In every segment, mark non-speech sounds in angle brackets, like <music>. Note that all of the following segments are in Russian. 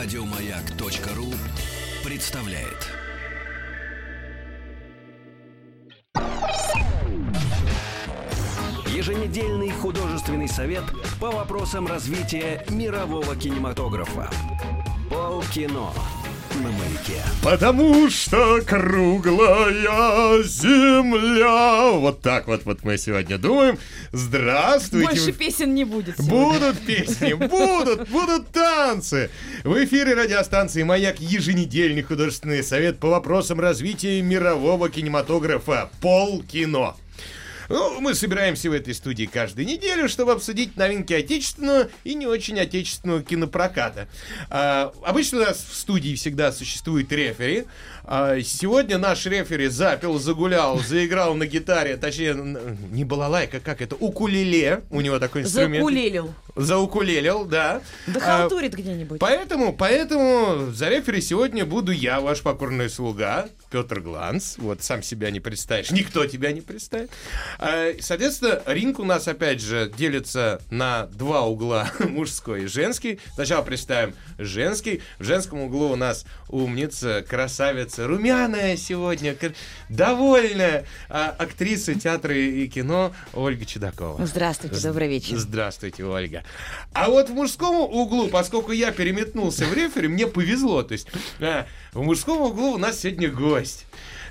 Радиомаяк.ру представляет. Еженедельный художественный совет по вопросам развития мирового кинематографа. Полкино на маяке. Потому что круглая земля. Вот так вот, вот мы сегодня думаем. Здравствуйте. Больше песен не будет. сегодня. Будут песни, будут, будут танцы. В эфире радиостанции «Маяк» еженедельный художественный совет по вопросам развития мирового кинематографа «Полкино». Ну, мы собираемся в этой студии каждую неделю, чтобы обсудить новинки отечественного и не очень отечественного кинопроката. А, обычно у нас в студии всегда существует рефери. А, сегодня наш рефери запил, загулял, заиграл на гитаре, точнее, не балалайка, как это, укулеле. У него такой инструмент. Заукулелил. Заукулелил, да. Да А, халтурит где-нибудь. Поэтому, поэтому за рефери сегодня буду я, ваш покорный слуга, Петр Гланс. Вот сам себя не представишь, никто тебя не представит. А, Соответственно, ринг у нас опять же делится на два угла, <laughs> мужской и женский. Сначала представим женский. В женском углу у нас умница, красавица, румяная сегодня, довольная а, актриса театра и кино Ольга Чудакова. Здравствуйте, добрый вечер. Здравствуйте, Ольга. А вот в мужском углу, поскольку я переметнулся в рефери, мне повезло. То есть э, в мужском углу у нас сегодня гость.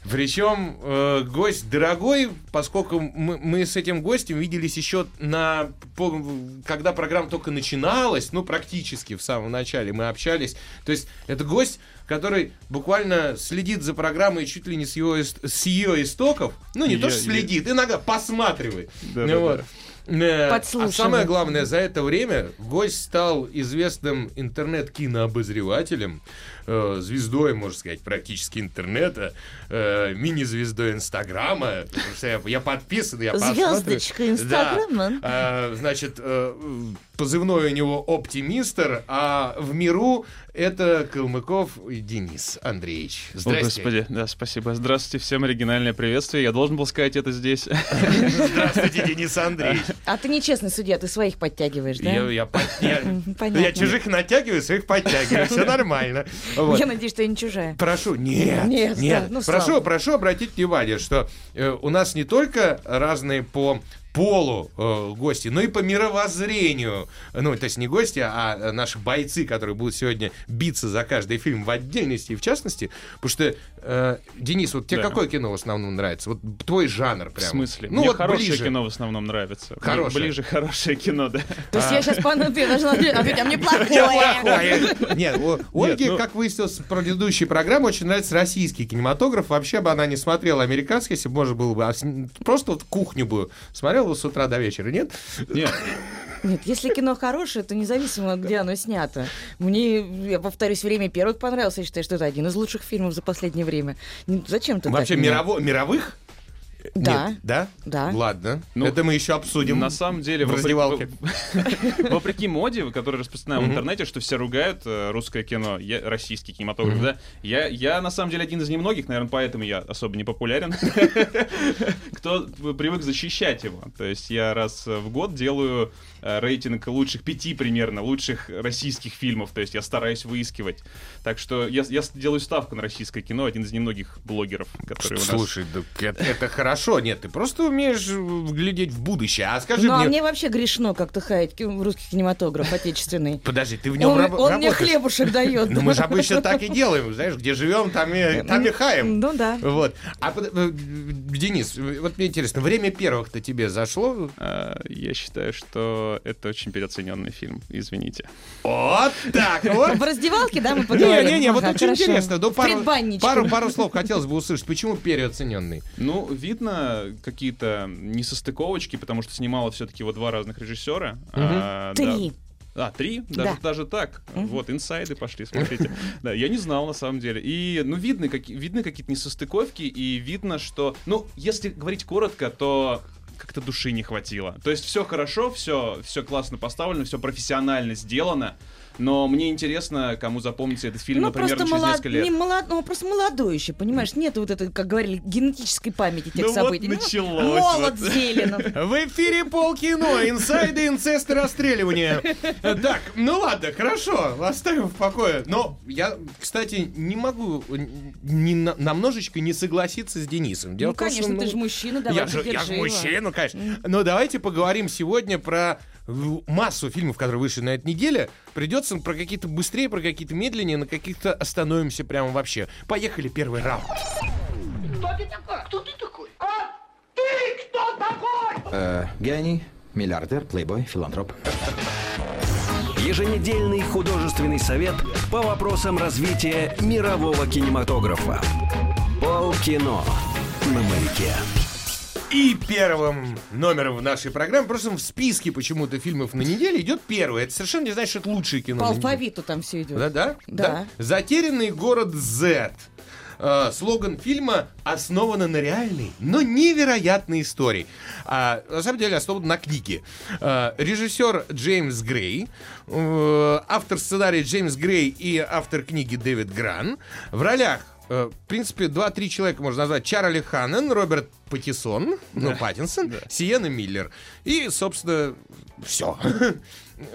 Причем э, гость дорогой, поскольку мы, мы с этим гостем виделись еще на, по- когда программа только начиналась, ну практически в самом начале мы общались. То есть это гость, который буквально следит за программой чуть ли не с ее, ист- с ее истоков. Ну не то, Я- что я- следит, иногда посматривает. Да-да-да. Ну вот. Э, А самое главное, за это время гость стал известным интернет-кинообозревателем, э, звездой, можно сказать, практически интернета, э, мини-звездой Инстаграма. Я, я подписан, я. Звездочка Инстаграма. Да. Э, значит, э, позывной у него «Оптимистр», а в миру это Калмыков Денис Андреевич. О, Здрасте. господи, да, спасибо. Здравствуйте, всем оригинальное приветствие. Я должен был сказать это здесь. Здравствуйте, Денис Андреевич. А ты нечестный судья, ты своих подтягиваешь, да? Я, я, я- <laughs> я чужих натягиваю, своих подтягиваю. Все нормально. Вот. Я надеюсь, что я не чужая. Прошу, нет, Нет, нет, да, ну, прошу, слава. прошу обратить внимание, что э, у нас не только разные по полу э, гости, но и по мировоззрению. Ну, то есть не гости, а э, наши бойцы, которые будут сегодня биться за каждый фильм в отдельности и в частности. Потому что, э, Денис, вот тебе Да. какое кино в основном нравится? Вот твой жанр В прям. смысле? Ну, Мне вот хорошее ближе. кино в основном нравится. Хорошее. Ближе хорошее кино, да. То есть я сейчас по я должна ответить, а мне плохое. Нет, Ольге, ну- как выяснилось в предыдущей программе, очень нравится российский кинематограф. Вообще бы она не смотрела американский, если бы можно было бы. а Просто вот кухню бы смотрела с утра до вечера, нет? Нет, Нет, если кино хорошее, то независимо, где оно снято. Мне, я повторюсь, «Время первых» понравилось. Я считаю, что это один из лучших фильмов за последнее время. Ну, Зачем ты Вообще мирово- мировых? Да. Нет, да? Да. Ладно. Ну, Это мы еще обсудим. на самом деле, в раздевалке. <laughs> вопреки моде, которая распространена в интернете, что все ругают э, русское кино, российский кинематограф, да, я, я на самом деле один из немногих, наверное, поэтому я особо не популярен, <laughs> кто привык защищать его. То есть я раз в год делаю рейтинг лучших пяти примерно, лучших российских фильмов, то есть я стараюсь выискивать. Так что я, я делаю ставку на российское кино, один из немногих блогеров, которые у нас... Слушай, да это, это хорошо. Нет, ты просто умеешь глядеть в будущее. А скажи Ну, а мне... мне вообще грешно как-то хаять ки- русский кинематограф отечественный. <laughs> Подожди, ты в нем Он, раб- он мне работаешь? хлебушек дает. <laughs> Ну мы же обычно так и делаем, знаешь, где живем, там и, там и хаем. Ну да. Вот. А э, Денис, вот мне интересно, время первых-то тебе зашло? А, Я считаю, что это очень переоцененный фильм, извините. Вот так вот. В раздевалке, да, мы поговорим? Не-не-не, вот очень интересно. Ну, пару, пару, слов хотелось бы услышать. Почему переоцененный? Ну, видно какие-то несостыковочки, потому что снимало все-таки вот два разных режиссера. А. Три. А, три? Даже, Да. даже так. Мгм. Вот, инсайды пошли, смотрите. <laughs> Да, я не знал, на самом деле. И, ну, видны, каки- видны какие-то несостыковки, и видно, что... Ну, если говорить коротко, то как-то души не хватило. То есть все хорошо, все, все классно поставлено, все профессионально сделано, Но мне интересно, кому запомнится этот фильм, ну, например, через молод... несколько лет. не молод... ну, просто молодой еще, понимаешь? Нет вот этой, как говорили, генетической памяти тех Ну вот событий. началось Молод вот. зелен. <laughs> В эфире полкино, инсайды, инцест и расстреливание. Так, ну ладно, хорошо, оставим в покое. Но я, кстати, не могу ни на, намножечко не согласиться с Денисом. Дело Ну, том, что, конечно, ты ну, же мужчина, давай, я же, я же мужчина, конечно. Но давайте поговорим сегодня про массу фильмов, которые вышли на этой неделе. Придется про какие-то быстрее, про какие-то медленнее, на каких-то остановимся прямо вообще. Поехали, первый раунд. Кто ты такой? Кто ты такой? А ты кто такой? Э, гений, миллиардер, плейбой, филантроп. Еженедельный художественный совет по вопросам развития мирового кинематографа. Полкино на маяке. И первым номером в нашей программе, просто в списке почему-то фильмов на неделе идет первый. Это совершенно не значит, что это лучшее кино. По алфавиту там все идет. Да, да? Да. Затерянный город Z. Э, слоган фильма основан на реальной, но невероятной истории. А, на самом деле основан на книге. Э, режиссер Джеймс Грей, э, автор сценария Джеймс Грей и автор книги Дэвид Гран. В ролях э, в принципе, два-три человека можно назвать. Чарли Ханнен, Роберт Паттисон, ну, Паттинсон, Сиена Миллер. И, собственно, все. <laughs>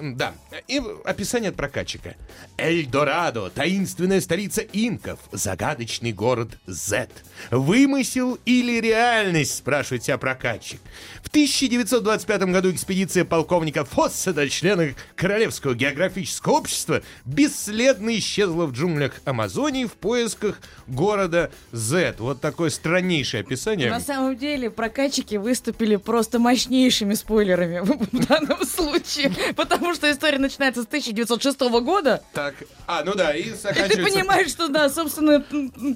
Да. И описание от прокатчика. Эльдорадо, таинственная столица инков, загадочный город Z. Вымысел или реальность, спрашивает себя прокатчик. В 1925 году экспедиция полковника Фоссета, члена Королевского географического общества, бесследно исчезла в джунглях Амазонии в поисках города Z. Вот такое страннейшее описание. На самом деле прокатчики выступили просто мощнейшими спойлерами <laughs> в данном случае, потому что история начинается с 1906 года. Так, а, ну да, и <laughs> И ты понимаешь, что да, собственно,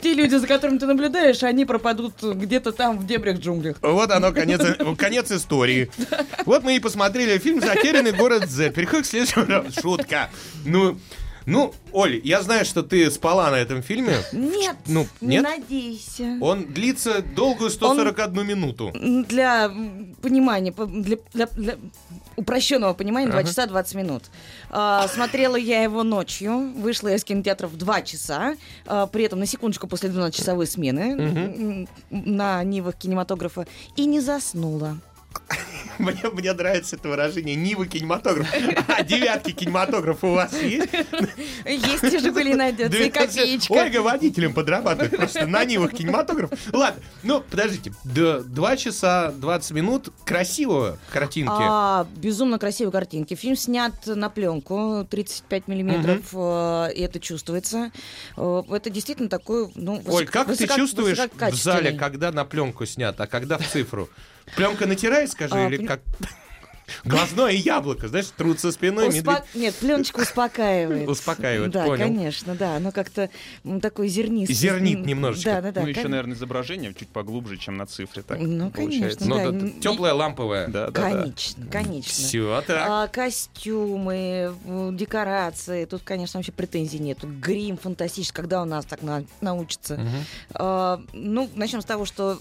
те люди, за которыми ты наблюдаешь, они пропадут где-то там в дебрях джунглях. Вот оно, конец, конец истории. <laughs> Вот мы и посмотрели фильм «Затерянный город Z». Переходим к следующему. Шутка. Ну, ну, Оль, я знаю, что ты спала на этом фильме. Нет, Ну, не нет? надейся. Он длится долгую 141 минуту. Для понимания, по- для, для- для упрощенного понимания, 2 часа 20 минут. А, смотрела я его ночью, вышла я из кинотеатра в 2 часа, а, при этом на секундочку после 12-часовой смены м, на Нивах кинематографа, и не заснула. <laughs> Мне, мне нравится это выражение «Нива кинематограф». <laughs> А девятки кинематографа у вас есть? Есть и «Жигули» найдется, и 12. копеечка. <laughs> Ольга водителем подрабатывает просто на Нивах кинематограф. Ладно, ну, подождите. Два часа 20 минут красивого картинки. А, безумно красивые картинки. Фильм снят на пленку 35 миллиметров, э, и это чувствуется. Э, Это действительно такой, ну, Оль, как ты чувствуешь в зале, когда на пленку снят, а когда в цифру? Пленка натирает, скажи, А, или пл- как... Глазное яблоко, знаешь, труд со спиной, Успо- медведь Нет, пленочка успокаивает. успокаивает, Да, понял. конечно, да. Оно как-то такой зернистый. Зернит немножечко. Да, да, да. ну, еще, наверное, изображение чуть поглубже, чем на цифре. Так Ну, получается. конечно. Ну, да, да, н- теплая ламповая. Да, да, да. Конечно, конечно. Все так. А, костюмы, декорации. Тут, конечно, вообще претензий нету. Грим фантастический, когда у нас так на- научится. А, ну, начнем с того, что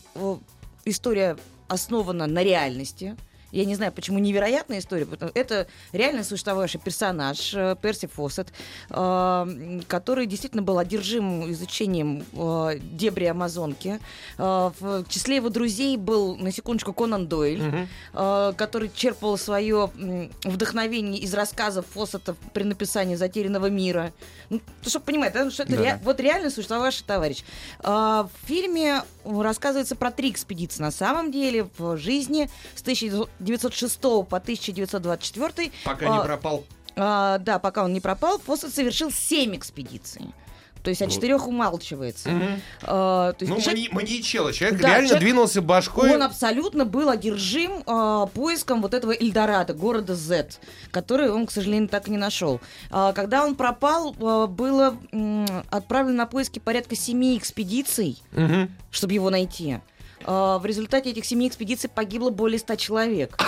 история основана на реальности. Я не знаю, почему невероятная история. потому- Это реально существовавший персонаж э, Перси Фоссет, э, который действительно был одержим изучением э, дебри Амазонки. В числе его друзей был, на секундочку, Конан Дойль, э, который черпал свое вдохновение из рассказов Фоссета при написании «Затерянного мира». Ну, чтобы понимать, да, что это Да-да. ре- вот реально существовавший товарищ. В фильме рассказывается про три экспедиции. На самом деле, в жизни с 1906 по 1924 Пока не а, пропал. а, да, пока он не пропал, Фоссет совершил семь экспедиций. То есть о четырех умалчивается. А, то есть Ну, человек- мани- маньячело. Человек Да, реально человек- двинулся башкой. он абсолютно был одержим а, поиском вот этого Эльдорадо, города Z, который он, к сожалению, так и не нашел. А, когда он пропал, а, было м, отправлено на поиски порядка семи экспедиций, Мгм. чтобы его найти. А, в результате этих семи экспедиций погибло более ста человек. <laughs>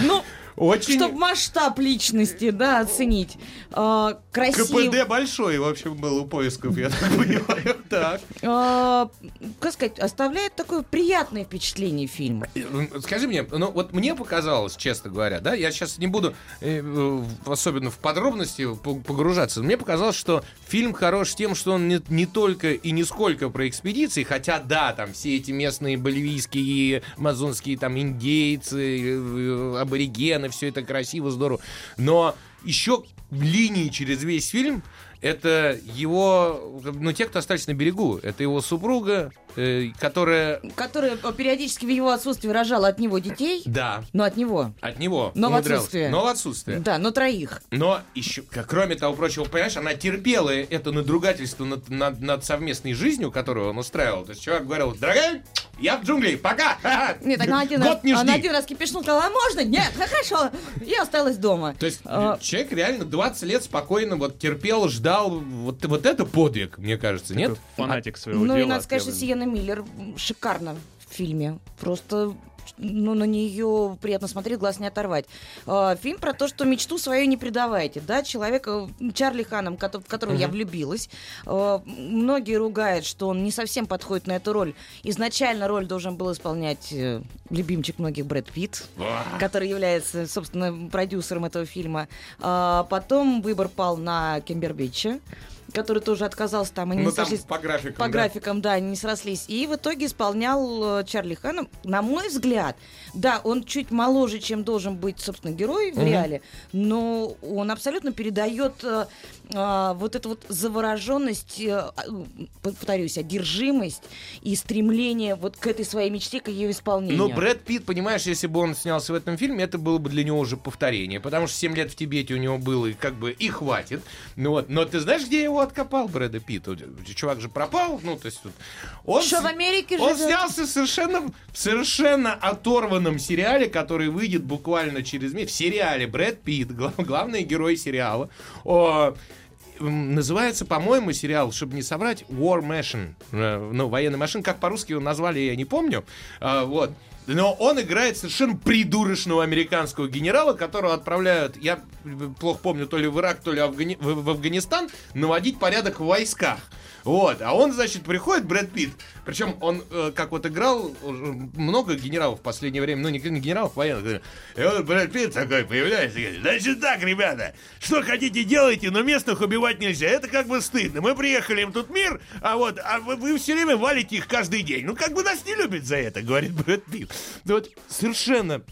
Ну, Очень... Чтобы масштаб личности, да, оценить. А, красив... КПД большой, в общем, был у поисков, я так понимаю. <laughs> Так. а, как сказать, оставляет такое приятное впечатление фильм. Э, Скажи мне, ну вот мне показалось, честно говоря, да, я сейчас не буду э, особенно в подробности по- погружаться, но мне показалось, что фильм хорош тем, что он не, не только и не сколько про экспедиции, хотя да, там все эти местные боливийские, амазонские там индейцы, э, аборигены, все это красиво, здорово, но еще линии через весь фильм это его, ну, те, кто остались на берегу, это его супруга, которая, Которая э, периодически в его отсутствии рожала от него детей. да, Но от него. от него Но в отсутствие. Но в отсутствие. Да, но троих. Но еще, как, кроме того прочего, понимаешь, она терпела это надругательство над, над, над совместной жизнью, которую он устраивал. То есть человек говорил, дорогая, я в джунглях, пока! <laughs> Нет, она один, Год раз, не она жди!» один раз кипишнул, сказала, а можно? Нет, ну хорошо. И осталась дома. То есть А, человек реально 20 лет спокойно вот терпел, ждал. Вот, вот это подвиг, мне кажется, нет? Такой Фанатик своего Ну дела. и надо сказать, что. Сиена Миллер шикарно в фильме. Просто ну, на нее приятно смотреть, глаз не оторвать. А, Фильм про то, что мечту свою не предавайте. Да, человека, Чарли Ханом, в которого я влюбилась. А, Многие ругают, что он не совсем подходит на эту роль. Изначально роль должен был исполнять э, любимчик многих Брэд Питт, который является, собственно, продюсером этого фильма. А Потом выбор пал на Кембербича который тоже отказался там, и не Ну, сошлись по графикам, по да. графикам, да, не срослись. И в итоге исполнял э, Чарли Хэном. На мой взгляд, да, он чуть моложе, чем должен быть, собственно, герой в реале, но он абсолютно передает э, э, вот эту вот завороженность, э, а, повторюсь, одержимость и стремление вот к этой своей мечте, к ее исполнению. Но Брэд Питт, понимаешь, если бы он снялся в этом фильме, это было бы для него уже повторение. Потому что 7 лет в Тибете у него было, и как бы и хватит. Ну вот. Но ты знаешь, где его откопал Брэда Питта? Чувак же пропал. Ну, то есть. Он, Что, в Америке Он живет? снялся совершенно, совершенно оторванном сериале, который выйдет буквально через месяц. В сериале Брэд Питт, гла- главный герой сериала. О, Называется, по-моему, сериал, чтобы не соврать, War Machine. Э, Ну, военный машин. Как по-русски его назвали, я не помню. А, вот. Но он играет совершенно придурочного американского генерала, которого отправляют, я плохо помню, то ли в Ирак, то ли Афгани- в Афганистан, наводить порядок в войсках. Вот, а он, значит, приходит, Брэд Питт, причем он, э, как вот играл, много генералов в последнее время, ну, не не генералов, военных. И вот Брэд Питт такой появляется и говорит, значит так, ребята, что хотите делайте, но местных убивать нельзя, это как бы стыдно. Мы приехали им тут мир, а вот, а вы, вы все время валите их каждый день. Ну, как бы нас не любят за это, говорит Брэд Питт. Ну, вот совершенно,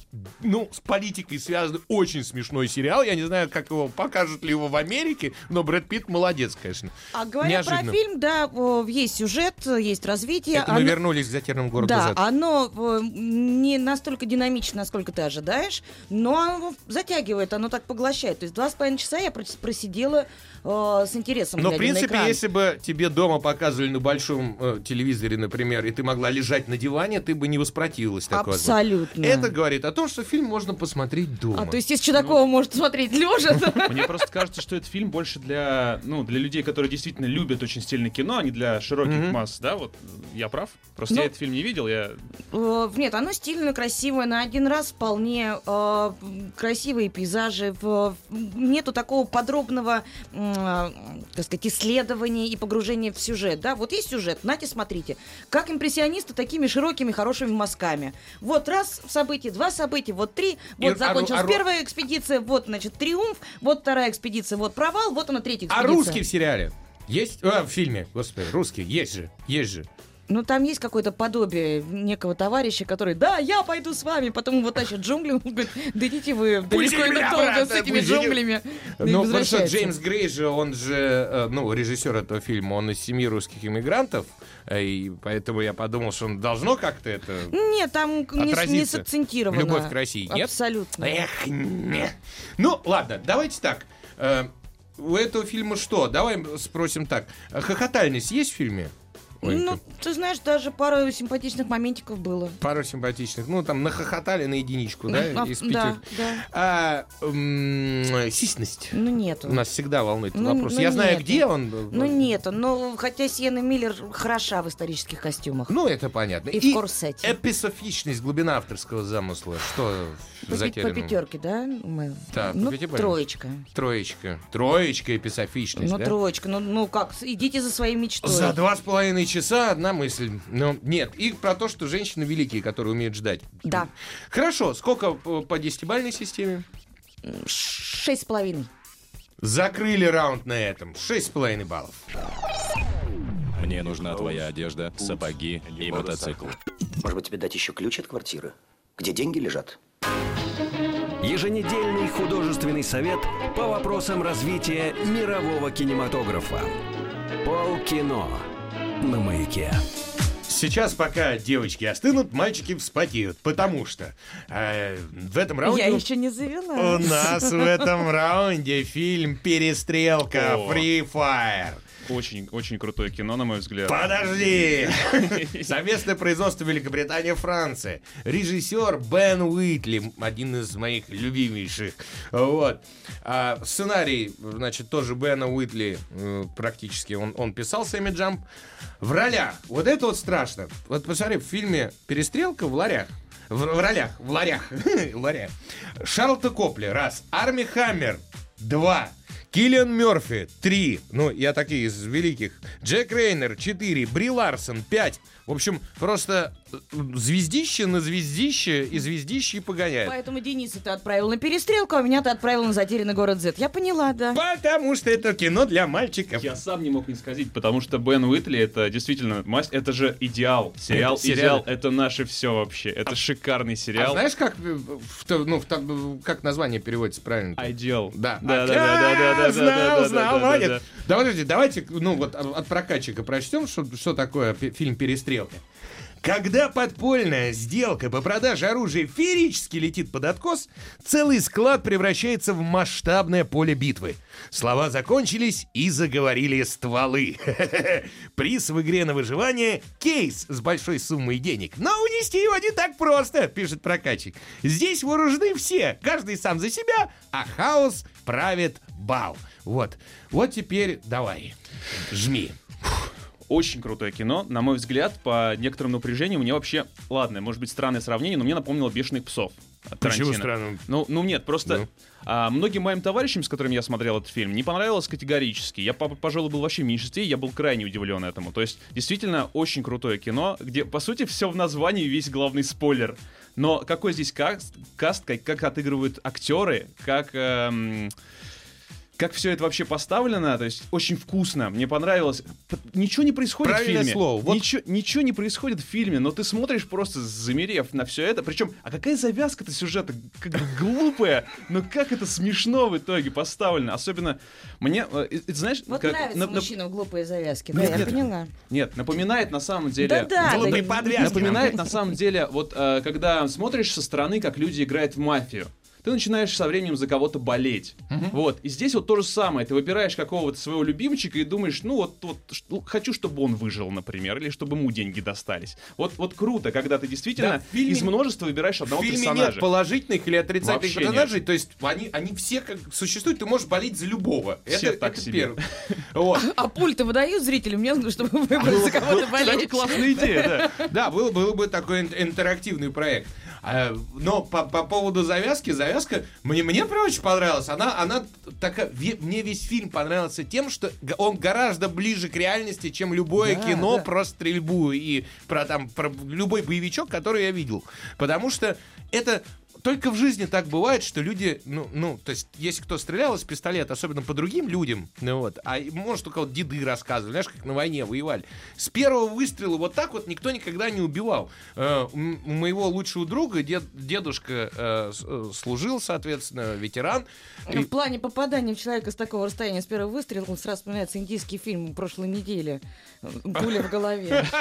ну, с политикой связанный очень смешной сериал. Я не знаю, как его, покажут ли его в Америке, но Брэд Питт молодец, конечно. А говоря Неожиданно. про фильм, да, есть сюжет, есть развитие. Это мы Оно- вернулись к затерянному городу Да, Z. оно не настолько динамично, насколько ты ожидаешь, но оно затягивает, оно так поглощает. То есть два с половиной часа я прос- просидела э, с интересом. Но, в принципе, экран. если бы тебе дома показывали на большом э, телевизоре, например, и ты могла лежать на диване, ты бы не воспротивилась такой. Абсолютно. Это говорит о том, что фильм можно посмотреть дома. А, то есть, если Чудакова может смотреть лежа, Мне просто кажется, что этот фильм больше для, ну, для людей, которые действительно любят очень стильное кино, а не для широких масс, да? Вот я прав? Просто Ну, я этот фильм не видел, я... Э, Нет, оно стильное, красивое. На один раз вполне э, красивые пейзажи. В- Нету такого подробного, э, так сказать, исследования и погружения в сюжет. Да? Вот есть сюжет, нате, смотрите. Как импрессионисты такими широкими, хорошими мазками. Вот раз событие, два события, вот три. И- Вот а закончилась а первая экспедиция, вот, значит, триумф. Вот вторая экспедиция, вот провал, вот она третья А экспедиция. русский в сериале? Есть? А, в фильме, господи, русский, есть же, есть же. Ну, там есть какое-то подобие некого товарища, который, да, я пойду с вами, потом его тащат джунгли, он говорит, да идите вы далеко и надолго с этими джунглями. Ну, потому что. Джеймс Грей же, он же, э, ну, режиссер этого фильма, он из семьи русских иммигрантов, э, и поэтому я подумал, что он должно как-то это... Нет, там не, не сакцентировано. Любовь к России, нет? Абсолютно. Эх, не. Ну, ладно, давайте так. У этого фильма что? Давай спросим так. Хохотальность есть в фильме? Тихонько? Ну, ты знаешь, даже пару симпатичных моментиков было. Пару симпатичных. Ну, там нахохотали на единичку, да, из да, пяти. да. А, сисьность. Ну, нету. Нас всегда волнует этот Ну, вопрос. ну, Я знаю, нет. где он. Ну, нету. Но хотя Сиена Миллер хороша в исторических костюмах. Ну, это понятно. И в корсете. эписофичность, глубина авторского замысла. Что затеряно? по пятерке, да? Да, ну, троечка. Троечка. Троечка эписофичность, Ну, да? троечка. Ну, ну как, идите за своей мечтой. За два с половиной часа одна мысль. Но нет. И про то, что женщины великие, которые умеют ждать. Да. Хорошо. Сколько по, по десятибалльной системе? Шесть с половиной. Закрыли раунд на этом. Шесть с половиной баллов. Мне нужна твоя одежда, сапоги и мотоцикл. Может быть, тебе дать еще ключ от квартиры? Где деньги лежат? Еженедельный художественный совет по вопросам развития мирового кинематографа. Полкино на маяке. Сейчас, пока девочки остынут, мальчики вспотеют, потому что э, в этом раунде... Я еще не завела. У нас в этом раунде фильм «Перестрелка». Free Fire. Очень, очень крутое кино, на мой взгляд. Подожди! <laughs> Совместное производство Великобритания Франция. Режиссер Бен Уитли, один из моих любимейших. Вот. А сценарий, значит, тоже Бена Уитли э, практически он, он писал Сэмми Джамп. В ролях. Вот это вот страшно. Вот посмотри, в фильме «Перестрелка» в ларях. В, в ролях, в ларях, <laughs> в ларях. Шарлотта Копли, раз. Арми Хаммер, два. Киллиан Мерфи, три. Ну, я такие из великих. Джек Рейнер, четыре. Бри Ларсон, пять. В общем, просто звездище на звездище и звездище и погоняет. Поэтому Дениса ты отправил на перестрелку, а меня ты отправил на затерянный город Z. Я поняла, да. Потому что это кино для мальчиков. Я сам не мог не сказать, потому что Бен Уитли это действительно мастер, это же идеал. Сериал Это сериал. «Идеал» — это наше все вообще. Это шикарный А сериал. знаешь, как, э, в ну, в как название переводится правильно? Идеал. Да. Да, А, да, да, да, да, да, знал, да, да, знал, да, да, молодец. да. Да, подожди, давайте, ну вот от прокатчика прочтем, что, такое фильм «Перестрелка». Когда подпольная сделка по продаже оружия феерически летит под откос, целый склад превращается в масштабное поле битвы. Слова закончились и заговорили стволы. <laughs> Приз в игре на выживание — кейс с большой суммой денег. Но унести его не так просто, <laughs> пишет прокатчик. Здесь вооружены все, каждый сам за себя, а хаос правит бал. Вот. Вот теперь давай, жми. Очень крутое кино. На мой взгляд, по некоторым напряжениям мне вообще... Ладно, может быть, странное сравнение, но мне напомнило «Бешеных псов». Почему странным? Ну, ну нет, просто... Ну. а, многим моим товарищам, с которыми я смотрел этот фильм, не понравилось категорически. Я, по- пожалуй, был вообще в меньшинстве, и я был крайне удивлен этому. То есть, действительно, очень крутое кино, где, по сути, все в названии, весь главный спойлер. Но какой здесь каст, каст как, как отыгрывают актеры, как... эм, как все это вообще поставлено, то есть очень вкусно, мне понравилось. Ничего не происходит Правильное в фильме. слово. Вот- Ничего, ничего не происходит в фильме, но ты смотришь просто замерев на все это. Причем, а какая завязка-то сюжета? Как глупая, но как это смешно в итоге поставлено. Особенно мне, э, знаешь, Вот как- нравится на- на- мужчинам глупые завязки. Да, Нет, я нет. поняла. нет, напоминает на самом деле. Да-да. Глупые да, подвязки. Напоминает на самом деле, вот э, когда смотришь со стороны, как люди играют в мафию. Ты начинаешь со временем за кого-то болеть. Вот. И здесь вот то же самое. Ты выбираешь какого-то своего любимчика и думаешь, ну вот, вот ш- ну, хочу, чтобы он выжил, например, или чтобы ему деньги достались. Вот, вот круто, когда ты действительно Да, в фильме- из множества выбираешь В одного фильме персонажа. нет положительных или отрицательных Вообще персонажей, то есть они, они все как существуют, ты можешь болеть за любого. Все это так это себе. первое. Вот. <laughs> А пульты выдают зрителям, мне нужно, чтобы выбрать за кого-то Кстати, болеть. классная идея, да. <laughs> Да, был, бы такой ин- интерактивный проект. А, Но по, по поводу завязки, завязка мне, мне прям очень понравилась. Она, она такая, мне весь фильм понравился тем, что он гораздо ближе к реальности, чем любое Да, кино да. про стрельбу и про там про любой боевичок, который я видел. Потому что это только в жизни так бывает, что люди, ну, ну, то есть, если кто стрелял из пистолета, особенно по другим людям, ну вот, а может, у кого-то деды рассказывали, знаешь, как на войне воевали. С первого выстрела вот так вот никто никогда не убивал. Э, у моего лучшего друга дед, дедушка э, э, служил, соответственно, ветеран. И- В плане попадания в человека с такого расстояния с первого выстрела сразу вспоминается индийский фильм прошлой недели. Пуля в голове. <laughs>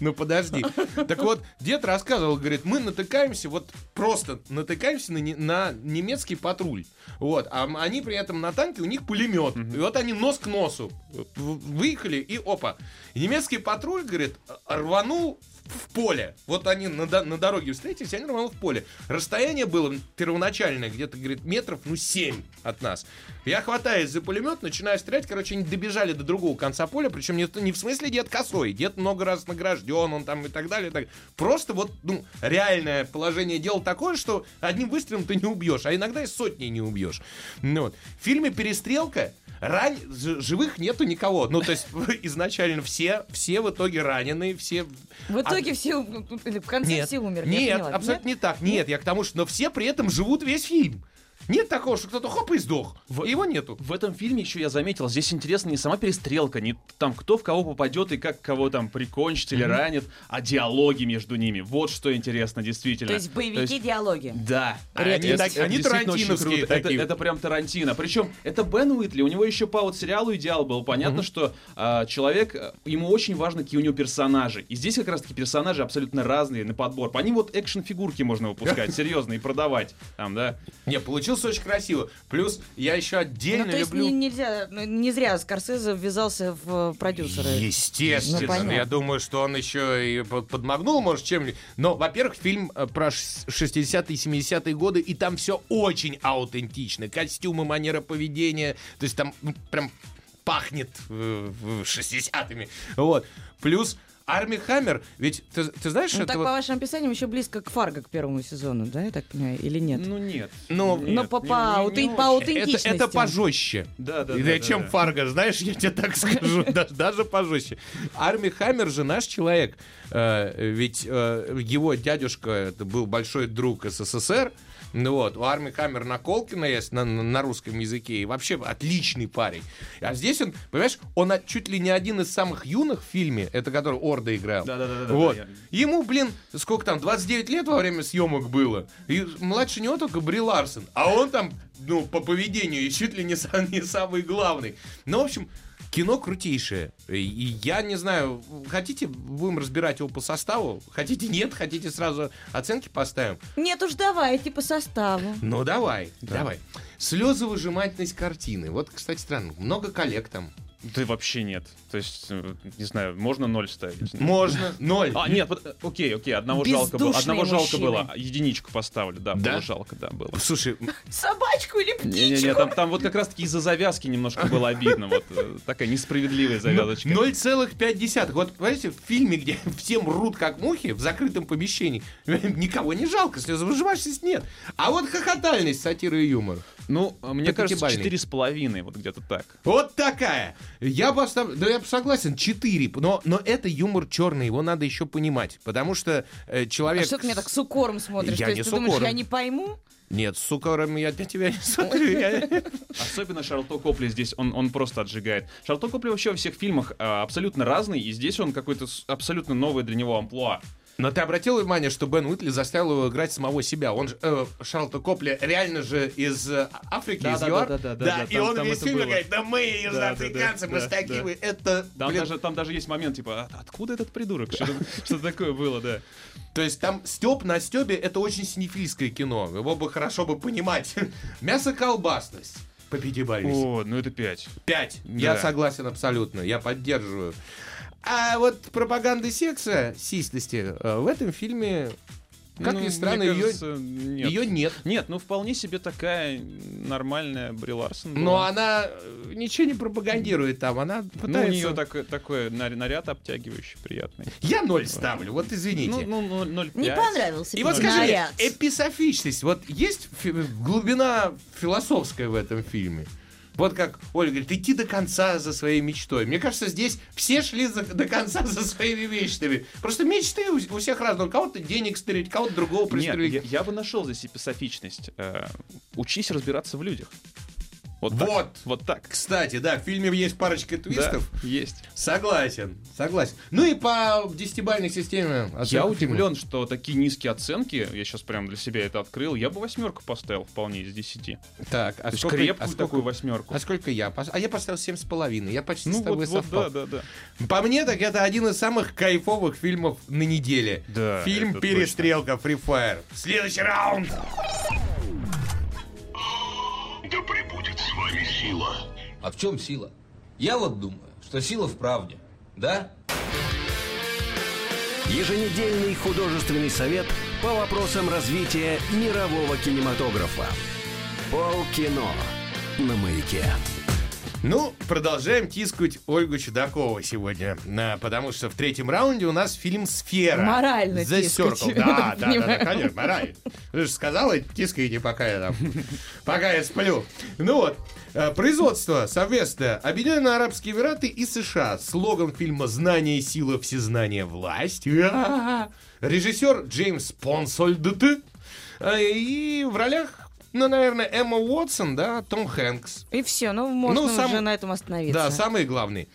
Ну подожди. Так вот, дед рассказывал, говорит, мы натыкаемся вот просто натыкаемся на, не- на немецкий патруль. Вот. А они при этом на танке, у них пулемет. И вот они нос к носу в- выехали, и опа. Немецкий патруль, говорит, рванул в поле. Вот они на, на дороге встретились, они рванули в поле. Расстояние было первоначальное, где-то, говорит, метров, ну, 7 от нас. Я хватаюсь за пулемет, начинаю стрелять. Короче, они добежали до другого конца поля, причем не, не в смысле дед косой. Дед много раз награжден, он там и так далее. и так. Просто вот, ну, реальное положение дела такое, что одним выстрелом ты не убьешь, а иногда и сотней не убьешь. Ну, вот. В фильме «Перестрелка» Ран... Живых нету никого. Ну, то есть, <laughs> изначально все, все в итоге раненые, все... В итоге все, ум- или в конце Нет, все умерли. нет, абсолютно не так. Нет, я к тому, что но все при этом живут весь фильм. Нет такого, что кто-то хоп и сдох. И его нету. В этом фильме еще я заметил, здесь интересно не сама перестрелка, не там кто в кого попадет и как кого там прикончит или ранит, а диалоги между ними. Вот что интересно действительно. То есть боевики диалоги. Да. Они Это- так- это они тарантиновские. Это, это прям Тарантино. Причем это Бен Уитли, у него еще по вот сериалу «Идеал» был. Понятно, что а, человек, а, ему очень важно, какие у него персонажи. И здесь как раз-таки персонажи абсолютно разные на подбор. По ним вот экшн-фигурки можно выпускать, <laughs> серьезно, и продавать. Там, да. Не, получилось очень красиво. Плюс я еще отдельно Ну, то есть люблю... не, нельзя, ну, не зря Скорсезе ввязался в э, продюсеры. Естественно. Ну, понятно. я думаю, что он еще и под- подмагнул, может, чем-нибудь. Но, во-первых, фильм э, про ш- 60-е и 70-е годы, и там все очень аутентично. Костюмы, манера поведения. То есть там ну, прям пахнет э, в 60-ми. Вот. Плюс Арми Хаммер, ведь ты, ты знаешь, Ну, это так, вот- по вашим описаниям, еще близко к Фарго, к первому сезону, да, я так понимаю, или нет? Ну нет. Ну, Но Нет, по, не- по, не- не по очень. это, аутентичности. это пожестче. Да, да, И да, чем да. Фарго, знаешь, я тебе так скажу, <laughs> даже, даже пожестче. Арми Хаммер же наш человек, Э, ведь э, его дядюшка это был большой друг СССР, ну вот, у Арми Хаммер на Колкина есть на, на- на русском языке, и вообще отличный парень. А здесь он, понимаешь, он чуть ли не один из самых юных в фильме, это который Орда играл. Да-да-да-да-да, Вот. я- Ему, блин, сколько там, 29 лет во время съемок было. И младше него только Бри Ларсон. А он там, ну, по поведению, и чуть ли не, сам- не самый главный. Ну, в общем, кино крутейшее. И я не знаю, хотите, будем разбирать его по составу? Хотите, нет? Хотите, сразу оценки поставим? Нет уж, давайте по составу. Ну, давай, давай. Слезовыжимательность картины. Вот, кстати, странно. Много коллег там. Да вообще нет. То есть, э, не знаю, можно ноль ставить? <laughs> Можно. Ноль. А, нет, под- э, окей, окей, одного жалко было. Одного жалко было. Единичку поставлю, да, Да? было жалко, да, было. Слушай, Собачку или птичку? Не-не-не, там, там вот как раз-таки из-за завязки немножко было обидно. Вот э, такая несправедливая завязочка. 0,5. Вот, понимаете, в фильме, где <laughs> все мрут как мухи в закрытом помещении, <laughs> никого не жалко, слезовыжимательность нет. А вот хохотальность, сатира и юмор. Ну, а мне кажется, четыре с половиной, вот где-то так. Вот такая. Я поставлю, да я согласен, 4. Но, но это юмор черный, его надо еще понимать. Потому что э, А человек... что ты меня так с укором смотришь? Я То не есть с ты думаешь, укором. я не пойму? Нет, с укором я для тебя не <laughs> смотрю. я- Особенно Шарлотто Копли здесь, он, он просто отжигает. Шарлотто Копли вообще во всех фильмах а, абсолютно разный, и здесь он какой-то абсолютно новый для него амплуа. Но ты обратил внимание, что Бен Уитли заставил его играть самого себя? Он же, э, Шарлотта Копли реально же из э, Африки, Да, из да, ЮАР. да, да, да, да, и там- он там весь фильм говорит, да мы, Да, да, да, мы да, такие, да. вы». это, Там, блин, даже, там даже есть момент, типа, «А откуда этот придурок? Что, <laughs> такое было, да? То есть там Степ на Стебе это очень синефильское кино. Его бы хорошо бы понимать. <laughs> Мясо-колбасность. По пятибалльности. О, ну это пять. Пять. Да. Я согласен абсолютно. Я поддерживаю. А вот пропаганда секса, систлости, э, в этом фильме, как Ну, ни странно, мне ее, кажется, нет. ее нет. Нет, ну вполне себе такая нормальная Бри Ларсон была. Но она э, ничего не пропагандирует там. Она Ну, у пытается... нее такой, такой нар- наряд обтягивающий, приятный. Я ноль ставлю, вот извините. Ну, ну, ну, 0,5. Не понравился И вот скажи мне, наряд. эписофичность, вот есть фи- глубина философская в этом фильме? Вот как Оля говорит, идти до конца за своей мечтой. Мне кажется, здесь все шли за- до конца за своими мечтами. Просто мечты у, у всех разные. У кого-то денег стрелять, кого-то другого Нет, пристрелить. я, я бы нашел здесь эписофичность. Э, учись разбираться в людях. Вот так. Вот. Вот так. Кстати, да, в фильме есть парочка Да, твистов. есть. Согласен, согласен. Ну и по десятибальной системе. Я удивлен, что такие низкие оценки, я сейчас прям для себя это открыл, я бы восьмерку поставил вполне из десяти. фильма. Так, а То сколько, крепкую а сколько- такую восьмерку. А сколько я? А я поставил семь с половиной. Я почти Ну с тобой вот, вот, совпал. да, да, да. По мне, так это один из самых кайфовых фильмов на неделе. Да, Фильм «Перестрелка» Free Fire. Следующий раунд. Сила. А в чем сила? Я вот думаю, что сила в правде. Да? Еженедельный художественный совет по вопросам развития мирового кинематографа. Полкино на маяке. Ну, продолжаем тискать Ольгу Чудакову сегодня, А, потому что в третьем раунде у нас фильм «Сфера». Морально The тискать. Circle. Да, да, да, да, конечно, морально. Ты же сказала, тискайте, пока я там, <laughs> пока я сплю. Ну вот, э, производство совместное Объединенные Арабские Эмираты и США. Слоган фильма «Знание, сила, всезнание, власть». А-а-а. Режиссер Джеймс Понсольдт. Э, И в ролях, ну, наверное, Эмма Уотсон, да, Том Хэнкс. И все, ну можно Ну, сам- уже на этом остановиться. Да, самый главный.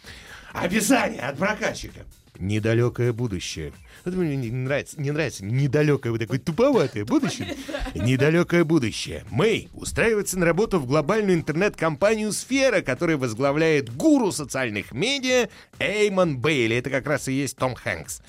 Описание от прокатчика. Недалекое будущее. Вот мне не нравится, не нравится недалекое, вот такое туповатое будущее. Недалекое будущее. Мэй устраивается на работу в глобальную интернет-компанию «Сфера», которая возглавляет гуру социальных медиа Эймон Бейли. Это как раз и есть Том Хэнкс.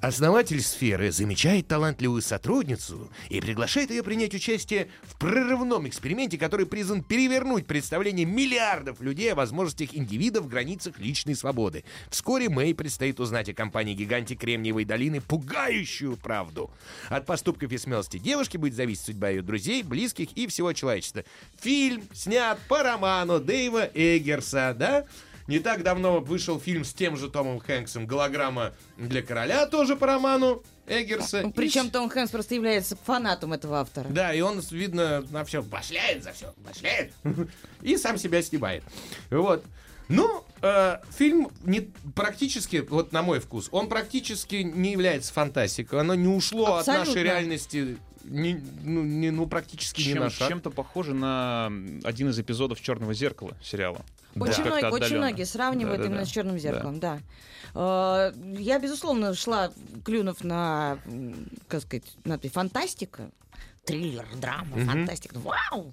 Основатель сферы замечает талантливую сотрудницу и приглашает ее принять участие в прорывном эксперименте, который призван перевернуть представление миллиардов людей о возможностях индивида в границах личной свободы. Вскоре Мэй предстоит узнать о компании-гиганте Кремниевой долины пугающую правду. От поступков и смелости девушки будет зависеть судьба ее друзей, близких и всего человечества. Фильм снят по роману Дэйва Эггерса, да? Не так давно вышел фильм с тем же Томом Хэнксом «Голограмма для короля», тоже по роману Эггерса. И Причем с- Том Хэнкс просто является фанатом этого автора. Да, и он, видно, на все башляет за все, башляет. И сам себя снимает. Вот. Ну, э, фильм не, практически, вот на мой вкус, он практически не является фантастикой. Оно не ушло от Абсолютно. нашей реальности, ни- ну, ни- ну, практически Чем- на шаг. Чем-то похоже на один из эпизодов Черного зеркала сериала. Очень, Как-то многие, очень многие сравнивают Да-да-да. именно с черным Да. зеркалом, да. Э, Я, безусловно, шла, клюнув на, как сказать, надпись фантастика, триллер, драма, фантастика. Вау!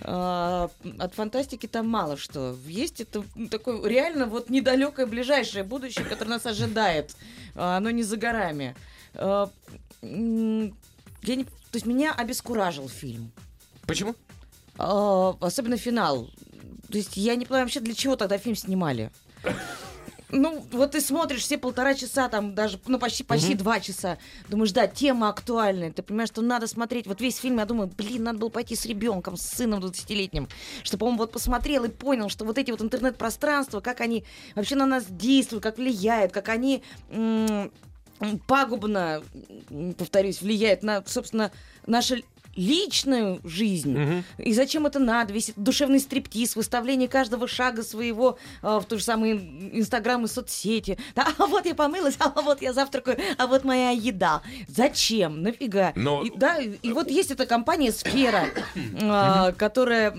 Э, От фантастики там мало что. Есть это такое реально вот недалекое ближайшее будущее, которое нас ожидает. Э, Оно не за горами. Я не, то есть меня обескуражил фильм. Почему? Особенно финал. То есть я не понимаю вообще, для чего тогда фильм снимали. Ну, вот ты смотришь все полтора часа, там даже, ну, почти, почти два часа. Думаешь, да, тема актуальная. Ты понимаешь, что надо смотреть. Вот весь фильм, я думаю, блин, надо было пойти с ребенком, с сыном 20-летним, чтобы он вот посмотрел и понял, что вот эти вот интернет-пространства, как они вообще на нас действуют, как влияют, как они пагубно, повторюсь, влияют на, собственно, наше личную жизнь. И зачем это надо? Весь этот душевный стриптиз, выставление каждого шага своего э, в тот же самый Инстаграм и соцсети. Да, а вот я помылась, <laughs> а вот я завтракаю, а вот моя еда. Зачем? Нафига? Но- И, да, и, вот есть эта компания «Сфера», <coughs> э, которая,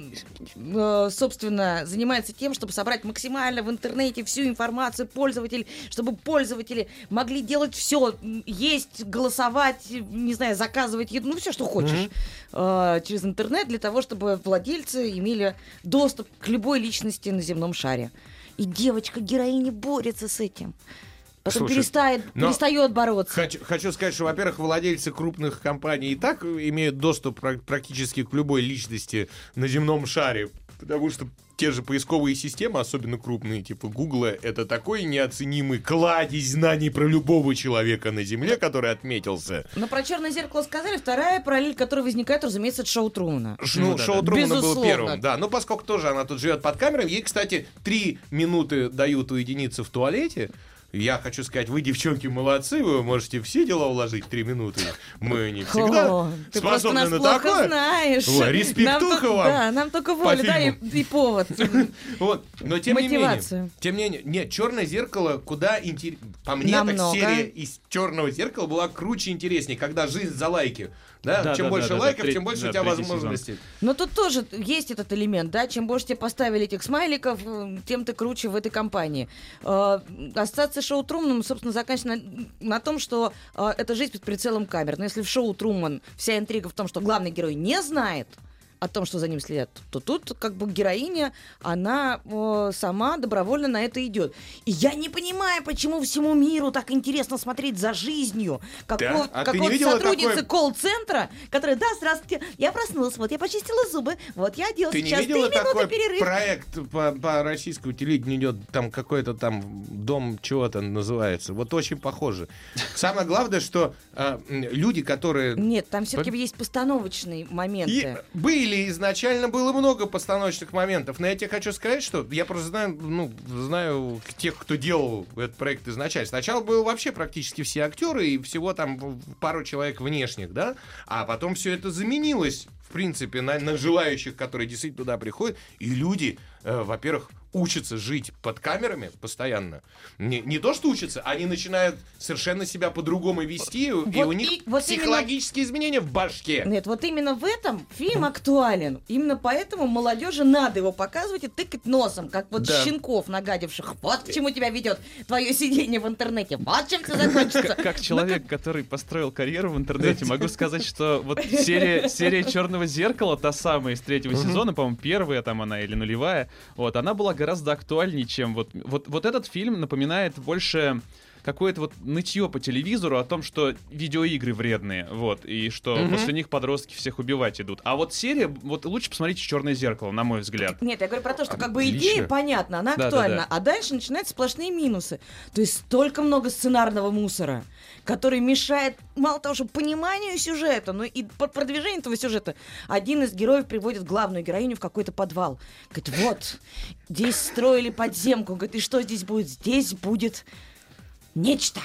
э, собственно, занимается тем, чтобы собрать максимально в интернете всю информацию пользователей, чтобы пользователи могли делать все, есть, голосовать, не знаю, заказывать еду, ну все, что хочешь э, через интернет для того, чтобы владельцы имели доступ к любой личности на земном шаре. И девочка-героиня борется с этим. Потом Слушай, перестает, но- перестает бороться. Хочу, хочу сказать, что, во-первых, владельцы крупных компаний и так имеют доступ пра- практически к любой личности на земном шаре, потому что те же поисковые системы, особенно крупные, типа Гугла, это такой неоценимый кладезь знаний про любого человека на Земле, который отметился. Но про черное зеркало сказали. Вторая параллель, которая возникает, разумеется, это шоу Трумана. Ш- Ну, да, шоу да. Трумана было Безусловно. первым, да. Но поскольку тоже она тут живет под камерой, ей, кстати, три минуты дают уединиться в туалете. Я хочу сказать, вы, девчонки, молодцы, вы можете все дела уложить три минуты. Мы не всегда О, ты способны нас на такое. знаешь. Ой, респектуха Нам вам Да, нам только воля, да, и, и повод. <laughs> Вот. Но тем не менее, Мотивацию. тем не менее, нет, черное зеркало куда интереснее. По мне, Намного. так серия из черного зеркала была круче и интереснее, когда жизнь за лайки Да? Да, чем да, больше да, да, лайков, треть- тем больше да, у тебя возможностей. Но тут тоже есть этот элемент, да, чем больше тебе поставили этих смайликов, э, тем ты круче в этой компании. Э, Ассоциация шоу Труман, собственно, заканчивается на, на том, что э, это жизнь под прицелом камер. Но если в шоу Труман вся интрига в том, что главный герой не знает о том, что за ним следят, то тут как бы героиня, она э, сама добровольно на это идет. И я не понимаю, почему всему миру так интересно смотреть за жизнью какого- А не какой-то видела сотрудницы такое? колл-центра, которая, да, здравствуйте, я проснулась, вот я почистила зубы, вот я делала Ты не сейчас три видела минуты такой перерыв. проект по, по российскому телевидению идет, там какой-то там дом чего-то называется. Вот очень похоже. Самое главное, что а, м, люди, которые... Нет, там все-таки есть постановочные моменты. И были изначально было много постановочных моментов, но я тебе хочу сказать, что я просто знаю, ну, знаю тех, кто делал этот проект изначально. Сначала было вообще практически все актеры и всего там пару человек внешних, да, а потом все это заменилось, в принципе, на, на желающих, которые действительно туда приходят, и люди, э, во-первых, учатся жить под камерами постоянно. Не, не то, что учатся, они начинают совершенно себя по-другому вести, и Вот у них и- вот именно- психологические изменения в башке. Нет, вот именно в этом фильм актуален. Именно поэтому молодежи надо его показывать и тыкать носом, как вот Да. щенков нагадивших. Вот к чему тебя ведет твое сидение в интернете. Вот чем все закончится. Как, как человек, который построил карьеру в интернете, могу сказать, что вот серия, серия Черного зеркала, та самая из третьего сезона, по-моему, первая там она или нулевая, вот, она была гораздо актуальнее, чем вот, вот, вот этот фильм напоминает больше какое-то вот нытье по телевизору о том, что видеоигры вредные, вот, и что Мгм. после них подростки всех убивать идут. А вот серия, вот лучше посмотрите «Черное зеркало», на мой взгляд. Нет, я говорю про то, что как бы Отлично. идея понятна, она Да, да, актуальна, да. а дальше начинаются сплошные минусы. То есть столько много сценарного мусора, который мешает мало того, что пониманию сюжета, но и по- продвижению этого сюжета. Один из героев приводит главную героиню в какой-то подвал. Говорит, вот, здесь строили подземку. Говорит, и что здесь будет? Здесь будет нечто.